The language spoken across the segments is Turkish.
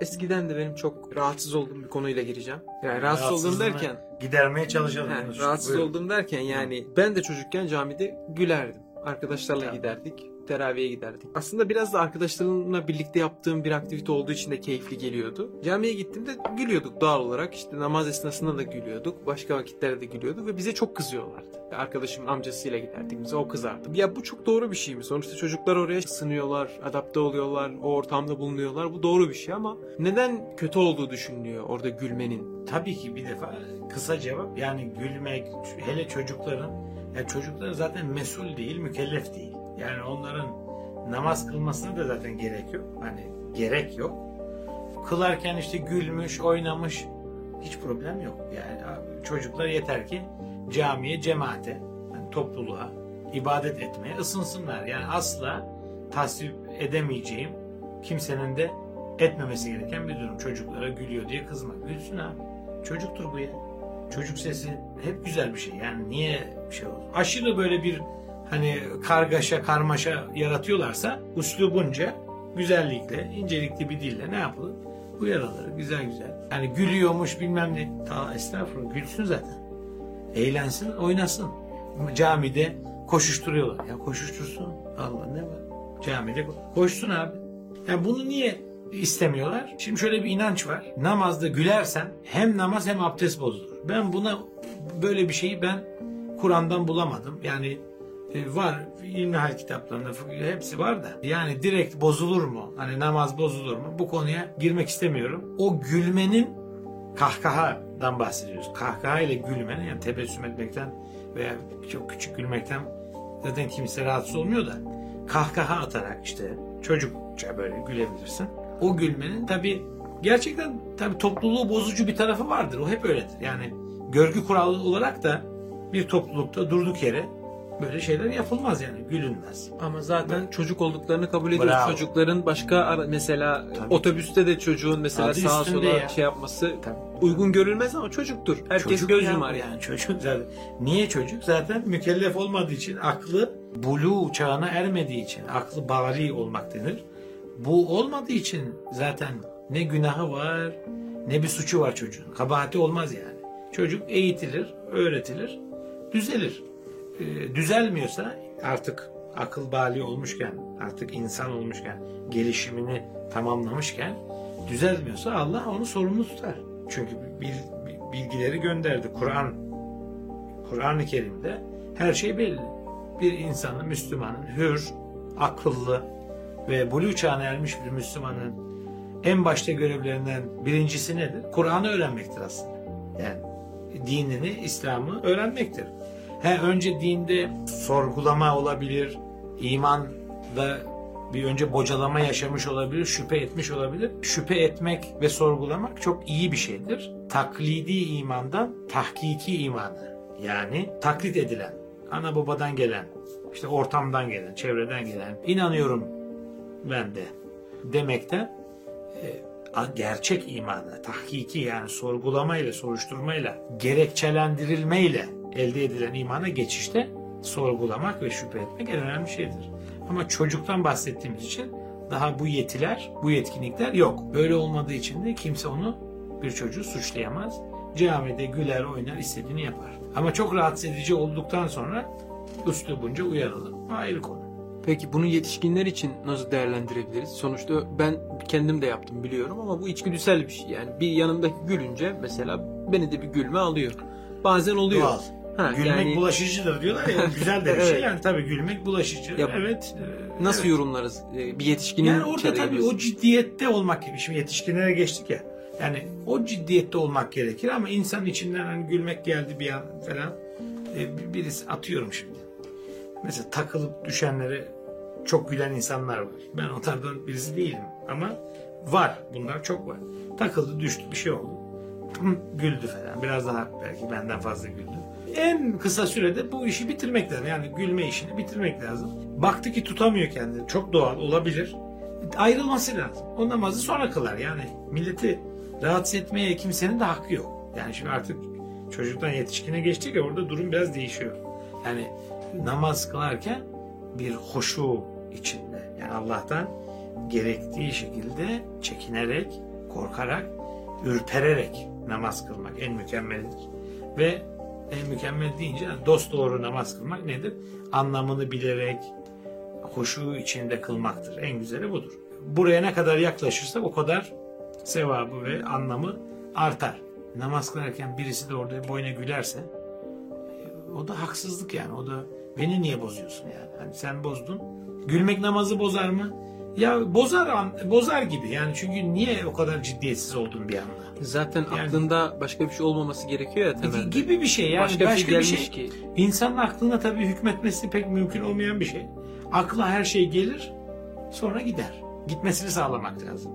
eskiden de benim çok rahatsız olduğum bir konuyla gireceğim. Yani rahatsız olduğum derken gidermeye çalışalım. He, rahatsız Buyurun. olduğum derken yani ben de çocukken camide gülerdim. Arkadaşlarla Tamam. giderdik. Teraviye giderdik. Aslında biraz da arkadaşlarımla birlikte yaptığım bir aktivite olduğu için de keyifli geliyordu. Camiye gittiğimde gülüyorduk doğal olarak. İşte namaz esnasında da gülüyorduk. Başka vakitlerde de gülüyorduk ve bize çok kızıyorlardı. Arkadaşımın amcasıyla giderdik bize o kızardı. Ya bu çok doğru bir şey mi? Sonuçta çocuklar oraya ısınıyorlar, adapte oluyorlar, o ortamda bulunuyorlar. Bu doğru bir şey ama neden kötü olduğu düşünülüyor orada gülmenin? Tabii ki bir defa kısa cevap yani gülmek hele çocukların ya çocuklar zaten mesul değil mükellef değil. Yani onların namaz kılmasına da zaten gerek yok. Hani gerek yok. Kılarken işte gülmüş, oynamış hiç problem yok. Yani çocuklar yeter ki camiye, cemaate, yani topluluğa, ibadet etmeye ısınsınlar. Yani asla tasvip edemeyeceğim kimsenin de etmemesi gereken bir durum. Çocuklara gülüyor diye kızma. Gülsün abi. Çocuktur bu ya. Çocuk sesi hep güzel bir şey. Yani niye bir şey olur? Aşırı böyle bir hani kargaşa, karmaşa yaratıyorlarsa uslubunca güzellikle, incelikli bir dille ne yapılır? Uyarılır. Güzel güzel. Yani gülüyormuş bilmem ne. Ta estağfurullah. Gülsün zaten. Eğlensin, oynasın. Camide koşuşturuyorlar. Ya koşuştursun. Allah ne var? Camide ko- koşsun abi. Ya bunu niye istemiyorlar? Şimdi şöyle bir inanç var. Namazda gülersen hem namaz hem abdest bozulur. Ben buna böyle bir şeyi ben Kur'an'dan bulamadım. Yani e, var ilmihal kitaplarında hepsi var da yani direkt bozulur mu? Hani namaz bozulur mu? Bu konuya girmek istemiyorum. O gülmenin kahkahadan bahsediyoruz. Kahkaha ile gülmenin yani tebessüm etmekten veya çok küçük gülmekten zaten kimse rahatsız olmuyor da kahkaha atarak işte çocukça böyle gülebilirsin. O gülmenin tabi gerçekten tabi topluluğu bozucu bir tarafı vardır. O hep öyledir. Yani görgü kuralı olarak da bir toplulukta durduk yere böyle şeyler yapılmaz yani gülünmez. Ama zaten çocuk olduklarını kabul ediyoruz. Bravo. Çocukların başka ara- mesela Tabii. otobüste de çocuğun mesela Adı sağa sola ya. şey yapması Tabii. uygun görülmez ama çocuktur. Herkes Çocuk göz ya, yumar yani. yani çocuk zaten. Niye çocuk? Zaten mükellef olmadığı için aklı bulu çağına ermediği için aklı bari olmak denir. Bu olmadığı için zaten ne günahı var ne bir suçu var çocuğun. Kabahati olmaz yani. Çocuk eğitilir, öğretilir, düzelir. Ee, düzelmiyorsa artık akıl bali olmuşken, artık insan olmuşken, gelişimini tamamlamışken düzelmiyorsa Allah onu sorumlu tutar. Çünkü bil- bil- bilgileri gönderdi. Kur'an Kur'an-ı Kerim'de her şey belli. Bir insanın, Müslümanın hür, akıllı ve buluğ çağına ermiş bir Müslümanın en başta görevlerinden birincisi nedir? Kur'an'ı öğrenmektir aslında. Yani dinini, İslam'ı öğrenmektir. He, önce dinde sorgulama olabilir, imanla bir önce bocalama yaşamış olabilir, şüphe etmiş olabilir. Şüphe etmek ve sorgulamak çok iyi bir şeydir. Taklidi imandan tahkiki imanı yani taklit edilen, ana babadan gelen, işte ortamdan gelen, çevreden gelen, inanıyorum ben de demekten e, gerçek imana, tahkiki yani sorgulamayla, soruşturmayla, gerekçelendirilmeyle elde edilen imana geçişte sorgulamak ve şüphe etmek en önemli şeydir. Ama çocuktan bahsettiğimiz için daha bu yetiler, bu yetkinlikler yok. Böyle olmadığı için de kimse onu bir çocuğu suçlayamaz. Camide güler, oynar, istediğini yapar. Ama çok rahatsız edici olduktan sonra üslubunca uyarılır. Ayrı konu. Peki bunu yetişkinler için nasıl değerlendirebiliriz? Sonuçta ben kendim de yaptım biliyorum ama bu içgüdüsel bir şey. Yani bir yanımdaki gülünce mesela beni de bir gülme alıyor. Bazen oluyor. Doğal. Ha, Gülmek yani bulaşıcıdır diyorlar ya. Güzel de bir şey Evet. yani tabii gülmek bulaşıcı. Ya, evet. nasıl evet. yorumlarız? Ee, Bir yetişkinin Yani orada tabii o ciddiyette olmak gibi. Şimdi yetişkinlere geçtik ya. Yani o ciddiyette olmak gerekir ama insan içinden hani gülmek geldi bir an falan. E, bir- birisi atıyorum şimdi. Mesela takılıp düşenlere çok gülen insanlar var. Ben onlardan birisi değilim ama var. Bunlar çok var. Takıldı düştü bir şey oldu. Güldü falan. Biraz daha belki benden fazla güldü. En kısa sürede bu işi bitirmek lazım. Yani gülme işini bitirmek lazım. Baktı ki tutamıyor kendini. Çok doğal olabilir. Ayrılması lazım. O namazı sonra kılar. Yani milleti rahatsız etmeye kimsenin de hakkı yok. Yani şimdi artık çocuktan yetişkine geçtik ya orada durum biraz değişiyor. Yani namaz kılarken bir hoşu içinde. Yani Allah'tan gerektiği şekilde çekinerek korkarak, ürpererek namaz kılmak en mükemmelidir. Ve en mükemmel deyince dost doğru namaz kılmak nedir? Anlamını bilerek, huşu içinde kılmaktır. En güzeli budur. Buraya ne kadar yaklaşırsak o kadar sevabı ve anlamı artar. Namaz kılarken birisi de orada boyuna gülerse o da haksızlık yani. O da beni niye bozuyorsun yani? Hani sen bozdun. Gülmek namazı bozar mı? Ya bozar bozar gibi yani çünkü niye o kadar ciddiyetsiz oldun bir anda? Zaten Yani- aklında başka bir şey olmaması gerekiyor ya temelde. Gibi bir şey yani başka, başka, bir şey şey. ki. İnsanın aklına tabii hükmetmesi pek mümkün olmayan bir şey. Akla her şey gelir sonra gider. Gitmesini sağlamak lazım.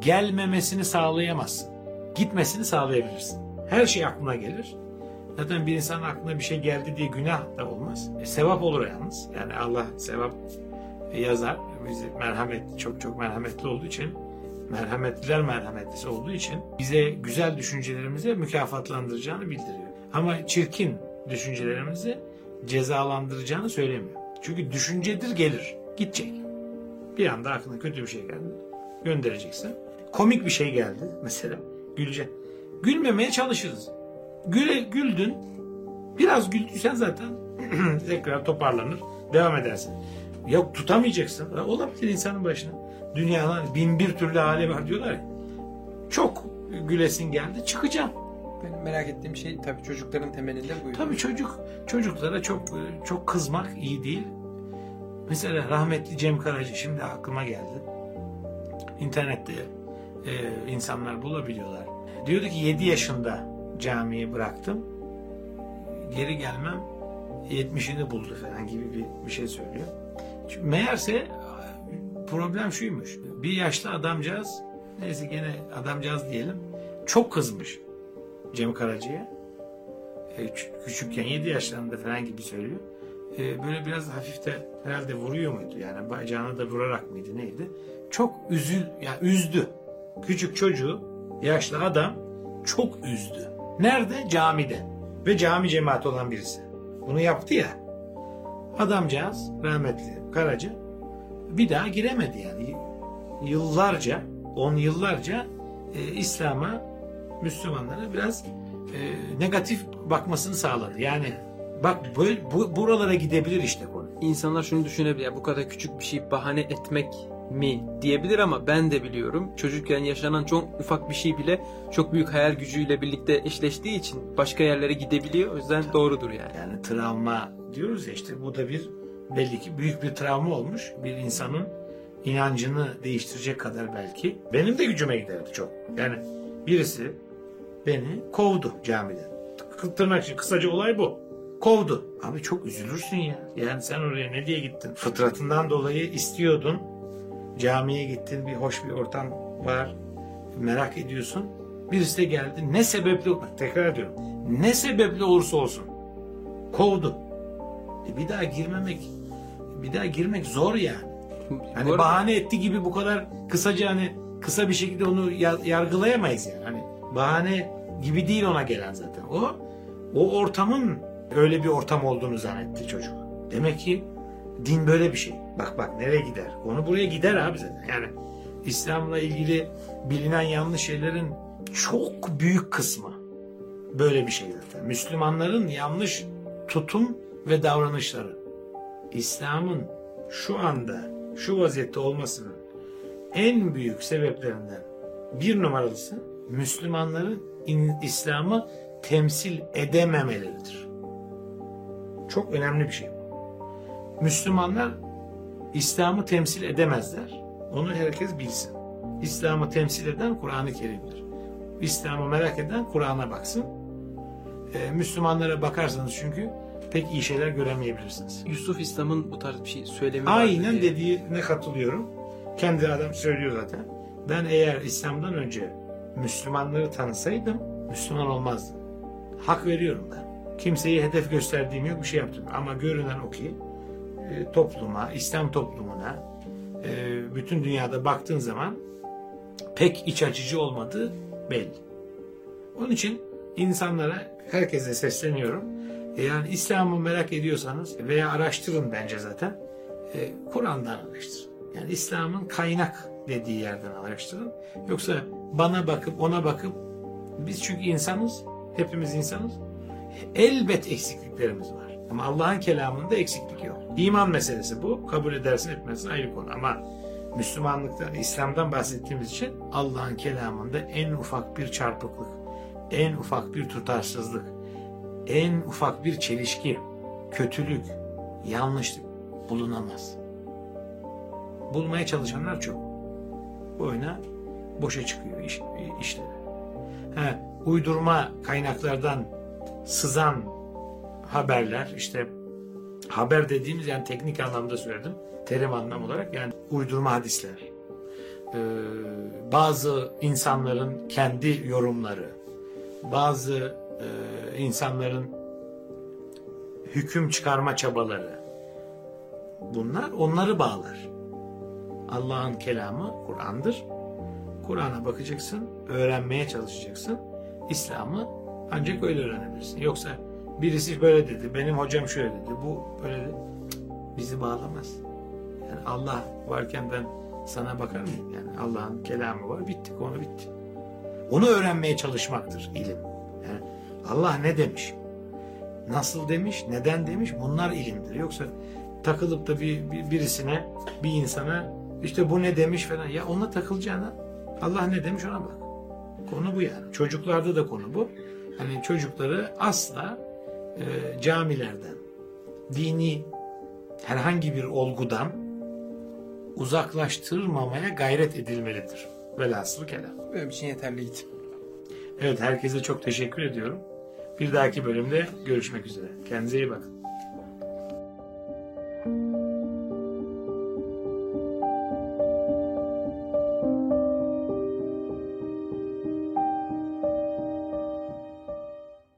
Gelmemesini sağlayamazsın. Gitmesini sağlayabilirsin. Her şey aklına gelir. Zaten bir insanın aklına bir şey geldi diye günah da olmaz. E, sevap olur yalnız. Yani Allah sevap yazar. Bizi merhamet çok çok merhametli olduğu için merhametliler merhametlisi olduğu için bize güzel düşüncelerimize mükafatlandıracağını bildiriyor. Ama çirkin düşüncelerimizi cezalandıracağını söylemiyor. Çünkü düşüncedir gelir. Gidecek. Bir anda aklına kötü bir şey geldi. Göndereceksin. Komik bir şey geldi mesela. Güleceksin. Gülmemeye çalışırız. Güle, güldün. Biraz güldüysen zaten tekrar toparlanır. Devam edersin. Yok tutamayacaksın. Olabilir insanın başına. Dünyanın bin bir türlü hali var diyorlar ya. Çok gülesin geldi. Çıkacağım. Benim merak ettiğim şey tabii çocukların temelinde buydu. Tabii çocuk çocuklara çok çok kızmak iyi değil. Mesela rahmetli Cem Karaca şimdi aklıma geldi. İnternette e, insanlar bulabiliyorlar. Diyordu ki 7 yaşında camiyi bıraktım. Geri gelmem 70'ini buldu falan gibi bir, bir şey söylüyor. Meğerse problem şuymuş. Bir yaşlı adamcağız neyse gene adamcağız diyelim. Çok kızmış Cem Karaca'ya e, küçükken 7 yaşlarında falan gibi söylüyor. E, böyle biraz hafif de herhalde vuruyor muydu yani bacağına da vurarak mıydı neydi? Çok üzül ya üzdü. Küçük çocuğu yaşlı adam çok üzdü. Nerede? Camide. Ve cami cemaati olan birisi. Bunu yaptı ya. Adamcağız rahmetli Karaca bir daha giremedi yani. Yıllarca, on yıllarca e, İslam'a, Müslümanlara biraz e, negatif bakmasını sağladı. Yani bak böyle, bu, buralara gidebilir işte konu. İnsanlar şunu düşünebilir. Ya bu kadar küçük bir şey bahane etmek mi diyebilir ama ben de biliyorum. Çocukken yaşanan çok ufak bir şey bile çok büyük hayal gücüyle birlikte eşleştiği için başka yerlere gidebiliyor. O yüzden doğrudur yani. Yani travma diyoruz ya işte bu da bir belli ki büyük bir travma olmuş. Bir insanın inancını değiştirecek kadar belki. Benim de gücüme giderdi çok. Yani birisi beni kovdu camiden. Tırnak için kısaca olay bu. Kovdu. Abi çok üzülürsün ya. Yani sen oraya ne diye gittin? Fıtratından dolayı istiyordun. Camiye gittin. Bir hoş bir ortam var. Merak ediyorsun. Birisi de geldi. Ne sebeple tekrar ediyorum. Ne sebeple olursa olsun kovdu. E bir daha girmemek bir daha girmek zor yani. Hani arada- bahane etti gibi bu kadar kısaca hani kısa bir şekilde onu ya- yargılayamayız yani. Hani bahane gibi değil ona gelen zaten. O o ortamın öyle bir ortam olduğunu zannetti çocuk. Demek ki din böyle bir şey. Bak bak nereye gider? Onu buraya gider abi zaten. Yani İslam'la ilgili bilinen yanlış şeylerin çok büyük kısmı böyle bir şey zaten. Müslümanların yanlış tutum ve davranışları. İslam'ın şu anda şu vaziyette olmasının en büyük sebeplerinden bir numaralısı Müslümanların İslam'ı temsil edememeleridir. Çok önemli bir şey. Müslümanlar İslam'ı temsil edemezler. Onu herkes bilsin. İslam'ı temsil eden Kur'an-ı Kerim'dir. İslam'ı merak eden Kur'an'a baksın. Ee, Müslümanlara bakarsanız çünkü pek iyi şeyler göremeyebilirsiniz. Yusuf İslam'ın bu tarz bir şey söylemi Aynen diye. dediğine katılıyorum. Kendi adam söylüyor zaten. Ben eğer İslam'dan önce Müslümanları tanısaydım Müslüman olmazdım. Hak veriyorum ben. Kimseyi hedef gösterdiğim yok bir şey yaptım. Ama görünen o ki e, topluma, İslam toplumuna e, bütün dünyada baktığın zaman pek iç açıcı olmadığı belli. Onun için insanlara, herkese sesleniyorum. E, Yani İslam'ı merak ediyorsanız veya araştırın bence zaten. e, Kur'an'dan araştırın. Yani İslam'ın kaynak dediği yerden araştırın. Yoksa bana bakıp ona bakıp biz çünkü insanız, hepimiz insanız. Elbet eksikliklerimiz var. Ama Allah'ın kelamında eksiklik yok. İman meselesi bu. Kabul edersin etmezsin ayrı konu. Ama Müslümanlıktan, İslam'dan bahsettiğimiz için Allah'ın kelamında en ufak bir çarpıklık, en ufak bir tutarsızlık, en ufak bir çelişki, kötülük, yanlışlık bulunamaz. Bulmaya çalışanlar çok. Boyuna boşa çıkıyor iş, işleri. He, uydurma kaynaklardan sızan haberler işte haber dediğimiz yani teknik anlamda söyledim. Terim anlam olarak yani uydurma hadisler. Ee, bazı insanların kendi yorumları, bazı e, insanların hüküm çıkarma çabaları. Bunlar onları bağlar. Allah'ın kelamı Kur'an'dır. Kur'an'a bakacaksın, öğrenmeye çalışacaksın. İslam'ı ancak öyle öğrenebilirsin. Yoksa birisi böyle dedi, benim hocam şöyle dedi, bu böyle dedi. Bizi bağlamaz. Yani Allah varken ben sana bakar mıyım? Yani Allah'ın kelamı var, bitti, konu bitti. Onu öğrenmeye çalışmaktır ilim. Yani Allah ne demiş? Nasıl demiş, neden demiş? Bunlar ilimdir. Yoksa takılıp da bir, bir- birisine, bir insana işte bu ne demiş falan. Ya ona takılacağına Allah ne demiş ona bak. Konu bu yani. Çocuklarda da konu bu. Hani çocukları asla e, camilerden, dini herhangi bir olgudan uzaklaştırmamaya gayret edilmelidir. Velhasıl kelam. Benim için yeterliydi. Evet herkese çok teşekkür ediyorum. Bir dahaki bölümde görüşmek üzere. Kendinize iyi bakın.